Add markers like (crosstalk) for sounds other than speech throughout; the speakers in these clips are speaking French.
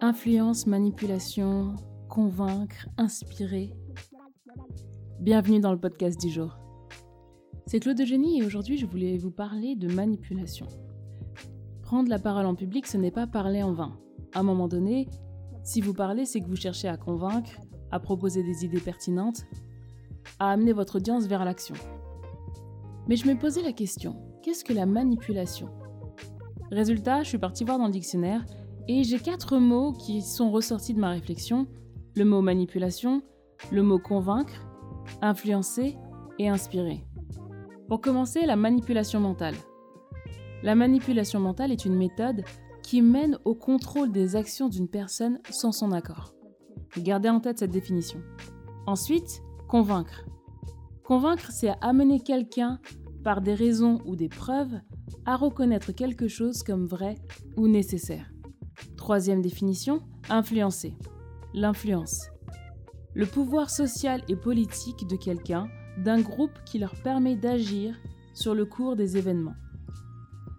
Influence, manipulation, convaincre, inspirer. Bienvenue dans le podcast du jour. C'est Claude Eugénie et aujourd'hui je voulais vous parler de manipulation. Prendre la parole en public, ce n'est pas parler en vain. À un moment donné, si vous parlez, c'est que vous cherchez à convaincre, à proposer des idées pertinentes, à amener votre audience vers l'action. Mais je me posais la question, qu'est-ce que la manipulation? Résultat, je suis partie voir dans le dictionnaire et j'ai quatre mots qui sont ressortis de ma réflexion. Le mot manipulation, le mot convaincre, influencer et inspirer. Pour commencer, la manipulation mentale. La manipulation mentale est une méthode qui mène au contrôle des actions d'une personne sans son accord. Gardez en tête cette définition. Ensuite, convaincre. Convaincre, c'est amener quelqu'un, par des raisons ou des preuves, à reconnaître quelque chose comme vrai ou nécessaire. Troisième définition, influencer. L'influence. Le pouvoir social et politique de quelqu'un, d'un groupe qui leur permet d'agir sur le cours des événements.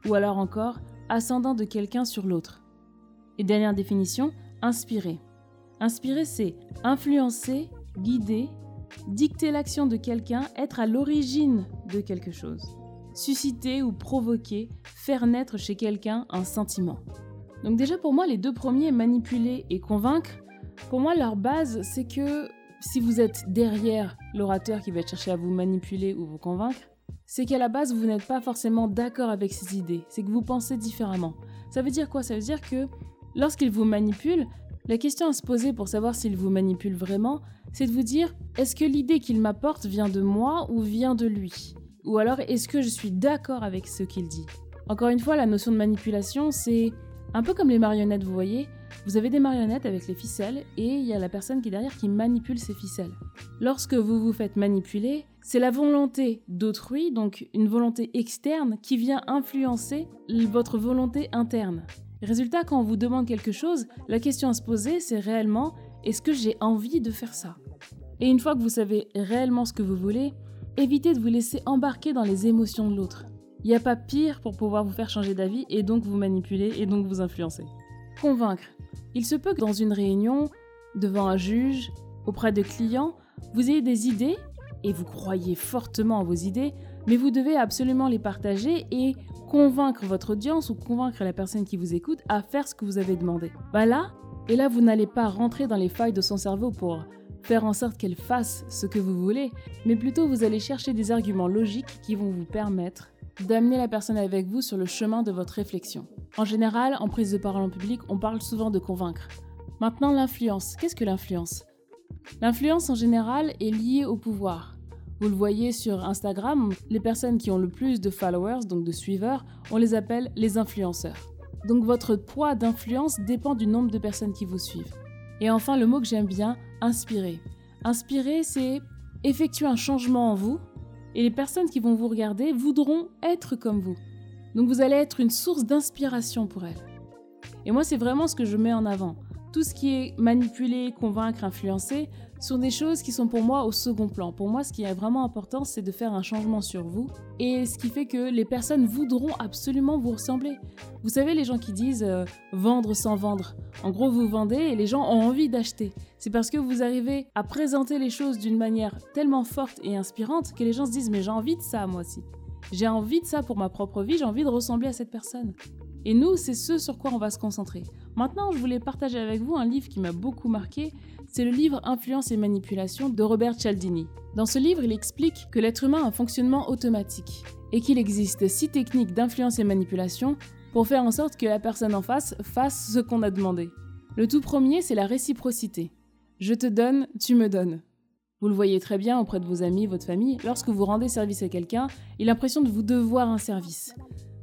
Ou alors encore, ascendant de quelqu'un sur l'autre. Et dernière définition, inspirer. Inspirer, c'est influencer, guider, dicter l'action de quelqu'un, être à l'origine de quelque chose susciter ou provoquer, faire naître chez quelqu'un un sentiment. Donc déjà pour moi, les deux premiers, manipuler et convaincre, pour moi leur base, c'est que si vous êtes derrière l'orateur qui va chercher à vous manipuler ou vous convaincre, c'est qu'à la base, vous n'êtes pas forcément d'accord avec ses idées, c'est que vous pensez différemment. Ça veut dire quoi? Ça veut dire que lorsqu'il vous manipule, la question à se poser pour savoir s'il vous manipule vraiment, c'est de vous dire, est-ce que l'idée qu'il m'apporte vient de moi ou vient de lui? Ou alors, est-ce que je suis d'accord avec ce qu'il dit? Encore une fois, la notion de manipulation, c'est un peu comme les marionnettes, vous voyez. Vous avez des marionnettes avec les ficelles et il y a la personne qui est derrière qui manipule ces ficelles. Lorsque vous vous faites manipuler, c'est la volonté d'autrui, donc une volonté externe, qui vient influencer votre volonté interne. Résultat, quand on vous demande quelque chose, la question à se poser, c'est réellement est-ce que j'ai envie de faire ça? Et une fois que vous savez réellement ce que vous voulez, évitez de vous laisser embarquer dans les émotions de l'autre. Il n'y a pas pire pour pouvoir vous faire changer d'avis et donc vous manipuler et donc vous influencer. Convaincre. Il se peut que dans une réunion, devant un juge, auprès de clients, vous ayez des idées et vous croyez fortement en vos idées, mais vous devez absolument les partager et convaincre votre audience ou convaincre la personne qui vous écoute à faire ce que vous avez demandé. Bah là, et là vous n'allez pas rentrer dans les failles de son cerveau pour faire en sorte qu'elle fasse ce que vous voulez, mais plutôt vous allez chercher des arguments logiques qui vont vous permettre d'amener la personne avec vous sur le chemin de votre réflexion. En général, en prise de parole en public, on parle souvent de convaincre. Maintenant, l'influence. Qu'est-ce que l'influence? L'influence en général est liée au pouvoir. Vous le voyez sur Instagram, les personnes qui ont le plus de followers, donc de suiveurs, on les appelle les influenceurs. Donc votre poids d'influence dépend du nombre de personnes qui vous suivent. Et enfin, le mot que j'aime bien, inspirer. Inspirer, c'est effectuer un changement en vous, et les personnes qui vont vous regarder voudront être comme vous. Donc vous allez être une source d'inspiration pour elles. Et moi, c'est vraiment ce que je mets en avant. Tout ce qui est manipuler, convaincre, influencer, sont des choses qui sont pour moi au second plan. Pour moi, ce qui est vraiment important, c'est de faire un changement sur vous. Et ce qui fait que les personnes voudront absolument vous ressembler. Vous savez, les gens qui disent euh, vendre sans vendre. En gros, vous vendez et les gens ont envie d'acheter. C'est parce que vous arrivez à présenter les choses d'une manière tellement forte et inspirante que les gens se disent mais j'ai envie de ça moi aussi. J'ai envie de ça pour ma propre vie, j'ai envie de ressembler à cette personne. Et nous, c'est ce sur quoi on va se concentrer. Maintenant, je voulais partager avec vous un livre qui m'a beaucoup marqué. C'est le livre Influence et manipulation de Robert Cialdini. Dans ce livre, il explique que l'être humain a un fonctionnement automatique et qu'il existe six techniques d'influence et manipulation pour faire en sorte que la personne en face fasse ce qu'on a demandé. Le tout premier, c'est la réciprocité. Je te donne, tu me donnes. Vous le voyez très bien auprès de vos amis, votre famille, lorsque vous rendez service à quelqu'un, il a l'impression de vous devoir un service.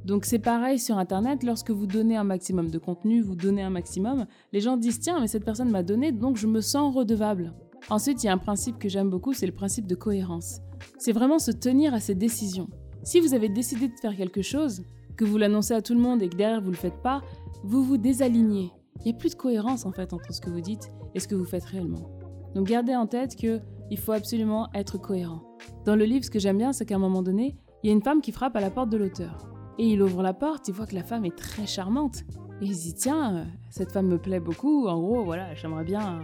Donc c'est pareil sur Internet, lorsque vous donnez un maximum de contenu, vous donnez un maximum, les gens disent tiens mais cette personne m'a donné donc je me sens redevable. Ensuite il y a un principe que j'aime beaucoup, c'est le principe de cohérence. C'est vraiment se tenir à ses décisions. Si vous avez décidé de faire quelque chose, que vous l'annoncez à tout le monde et que derrière vous le faites pas, vous vous désalignez. Il n'y a plus de cohérence en fait entre ce que vous dites et ce que vous faites réellement. Donc gardez en tête que il faut absolument être cohérent. Dans le livre, ce que j'aime bien, c'est qu'à un moment donné, il y a une femme qui frappe à la porte de l'auteur. Et il ouvre la porte, il voit que la femme est très charmante. Et il se dit tiens, cette femme me plaît beaucoup, en gros, voilà, j'aimerais bien.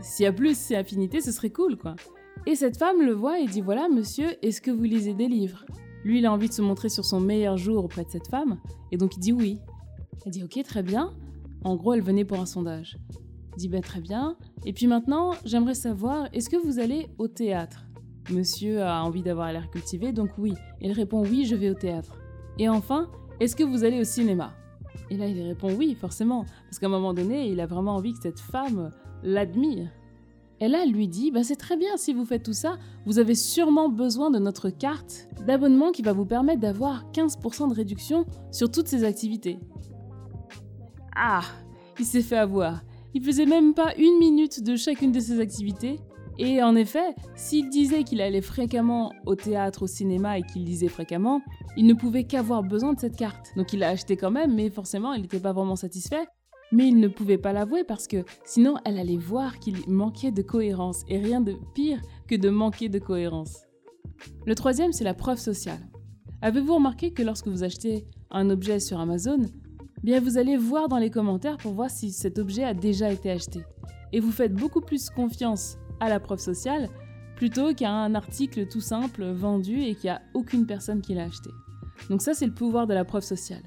S'il y a plus, c'est affinité, ce serait cool, quoi. Et cette femme le voit et dit voilà, monsieur, est-ce que vous lisez des livres? Lui, il a envie de se montrer sur son meilleur jour auprès de cette femme, et donc il dit oui. Elle dit ok, très bien. En gros, elle venait pour un sondage. Il dit ben très bien. Et puis maintenant, j'aimerais savoir, est-ce que vous allez au théâtre? Monsieur a envie d'avoir l'air cultivé, donc oui. Il répond oui, je vais au théâtre. Et enfin, est-ce que vous allez au cinéma? Et là, il répond oui, forcément, parce qu'à un moment donné, il a vraiment envie que cette femme l'admire. Et là, lui dit bah, C'est très bien si vous faites tout ça, vous avez sûrement besoin de notre carte d'abonnement qui va vous permettre d'avoir 15% de réduction sur toutes ces activités. Ah Il s'est fait avoir. Il faisait même pas une minute de chacune de ces activités. Et en effet, s'il disait qu'il allait fréquemment au théâtre, au cinéma et qu'il lisait fréquemment, il ne pouvait qu'avoir besoin de cette carte. Donc il l'a acheté quand même, mais forcément il n'était pas vraiment satisfait. Mais il ne pouvait pas l'avouer parce que sinon elle allait voir qu'il manquait de cohérence et rien de pire que de manquer de cohérence. Le troisième, c'est la preuve sociale. Avez-vous remarqué que lorsque vous achetez un objet sur Amazon, bien vous allez voir dans les commentaires pour voir si cet objet a déjà été acheté. Et vous faites beaucoup plus confiance à la preuve sociale plutôt qu'à un article tout simple vendu et qu'il n'y a aucune personne qui l'a acheté. Donc ça, c'est le pouvoir de la preuve sociale.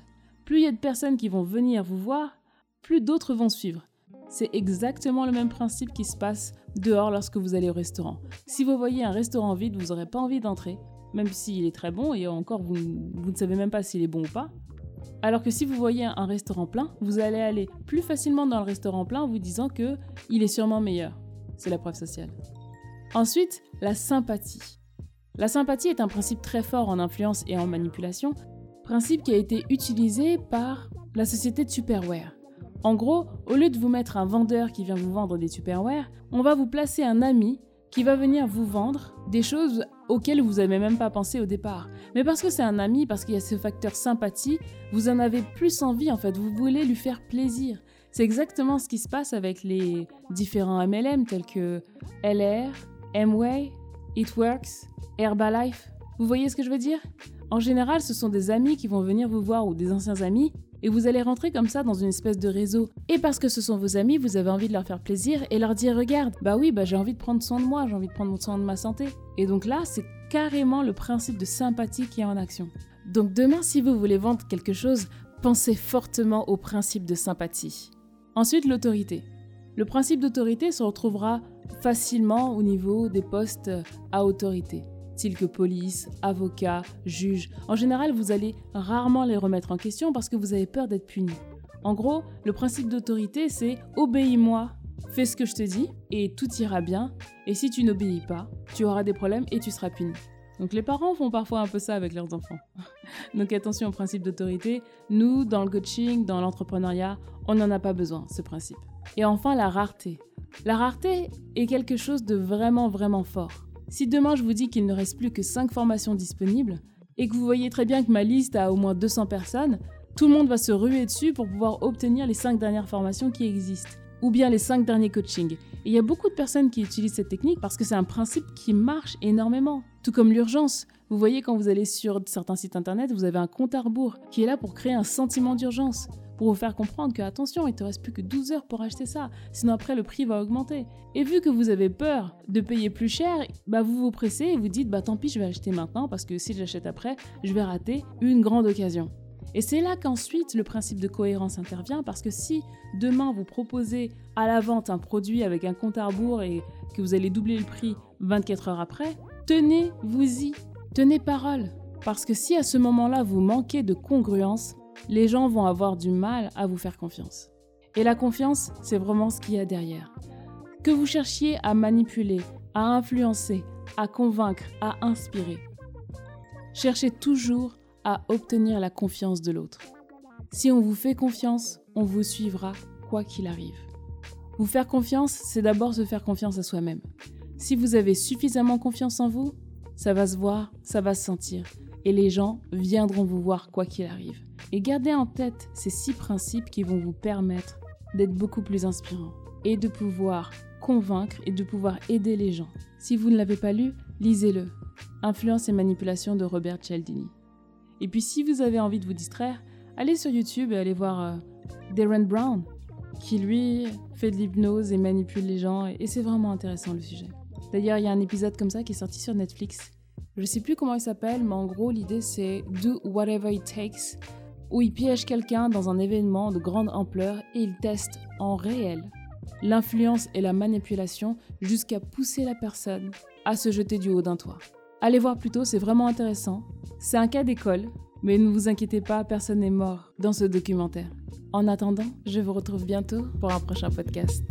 Plus il y a de personnes qui vont venir vous voir, plus d'autres vont suivre. C'est exactement le même principe qui se passe dehors lorsque vous allez au restaurant. Si vous voyez un restaurant vide, vous n'aurez pas envie d'entrer, même s'il est très bon et encore vous, ne savez même pas s'il est bon ou pas. Alors que si vous voyez un restaurant plein, vous allez aller plus facilement dans le restaurant plein en vous disant que il est sûrement meilleur. C'est la preuve sociale. Ensuite, la sympathie. La sympathie est un principe très fort en influence et en manipulation, principe qui a été utilisé par la société de Superware. En gros, au lieu de vous mettre un vendeur qui vient vous vendre des Superware, on va vous placer un ami qui va venir vous vendre des choses auxquelles vous n'avez même pas pensé au départ. Mais parce que c'est un ami, parce qu'il y a ce facteur sympathie, vous en avez plus envie en fait, vous voulez lui faire plaisir. C'est exactement ce qui se passe avec les différents MLM tels que LR, Mway, It Works, Herbalife. Vous voyez ce que je veux dire? En général, ce sont des amis qui vont venir vous voir ou des anciens amis et vous allez rentrer comme ça dans une espèce de réseau. Et parce que ce sont vos amis, vous avez envie de leur faire plaisir et leur dire regarde, bah oui, bah j'ai envie de prendre soin de moi, j'ai envie de prendre soin de ma santé. Et donc là, c'est carrément le principe de sympathie qui est en action. Donc demain, si vous voulez vendre quelque chose, pensez fortement au principe de sympathie. Ensuite, l'autorité. Le principe d'autorité se retrouvera facilement au niveau des postes à autorité tels que police, avocat, juge. En général, vous allez rarement les remettre en question parce que vous avez peur d'être puni. En gros, le principe d'autorité, c'est obéis-moi, fais ce que je te dis et tout ira bien. Et si tu n'obéis pas, tu auras des problèmes et tu seras puni. Donc les parents font parfois un peu ça avec leurs enfants. (laughs) Donc attention au principe d'autorité. Nous, dans le coaching, dans l'entrepreneuriat, on n'en a pas besoin, ce principe. Et enfin, la rareté. La rareté est quelque chose de vraiment, vraiment fort. Si demain je vous dis qu'il ne reste plus que 5 formations disponibles, et que vous voyez très bien que ma liste a au moins 200 personnes, tout le monde va se ruer dessus pour pouvoir obtenir les 5 dernières formations qui existent, ou bien les 5 derniers coachings. Et il y a beaucoup de personnes qui utilisent cette technique parce que c'est un principe qui marche énormément. Tout comme l'urgence. Vous voyez quand vous allez sur certains sites internet, vous avez un compte à rebours qui est là pour créer un sentiment d'urgence pour vous faire comprendre que attention, il te reste plus que 12 heures pour acheter ça, sinon après le prix va augmenter. Et vu que vous avez peur de payer plus cher, bah vous vous pressez et vous dites bah tant pis, je vais acheter maintenant parce que si j'achète après, je vais rater une grande occasion. Et c'est là qu'ensuite le principe de cohérence intervient parce que si demain vous proposez à la vente un produit avec un compte à rebours et que vous allez doubler le prix 24 heures après, tenez-vous-y, tenez parole. Parce que si à ce moment-là vous manquez de congruence, les gens vont avoir du mal à vous faire confiance. Et la confiance, c'est vraiment ce qu'il y a derrière. Que vous cherchiez à manipuler, à influencer, à convaincre, à inspirer. Cherchez toujours à obtenir la confiance de l'autre. Si on vous fait confiance, on vous suivra quoi qu'il arrive. Vous faire confiance, c'est d'abord se faire confiance à soi-même. Si vous avez suffisamment confiance en vous, ça va se voir, ça va se sentir, et les gens viendront vous voir quoi qu'il arrive. Et gardez en tête ces six principes qui vont vous permettre d'être beaucoup plus inspirant et de pouvoir convaincre et de pouvoir aider les gens. Si vous ne l'avez pas lu, lisez-le. Influence et manipulation de Robert Cialdini. Et puis si vous avez envie de vous distraire, allez sur YouTube et allez voir euh, Darren Brown, qui lui fait de l'hypnose et manipule les gens, et c'est vraiment intéressant le sujet. D'ailleurs, il y a un épisode comme ça qui est sorti sur Netflix. Je sais plus comment il s'appelle, mais en gros, l'idée c'est Do Whatever It Takes, où il piège quelqu'un dans un événement de grande ampleur et il teste en réel l'influence et la manipulation jusqu'à pousser la personne à se jeter du haut d'un toit. Allez voir plutôt, c'est vraiment intéressant. C'est un cas d'école, mais ne vous inquiétez pas, personne n'est mort dans ce documentaire. En attendant, je vous retrouve bientôt pour un prochain podcast.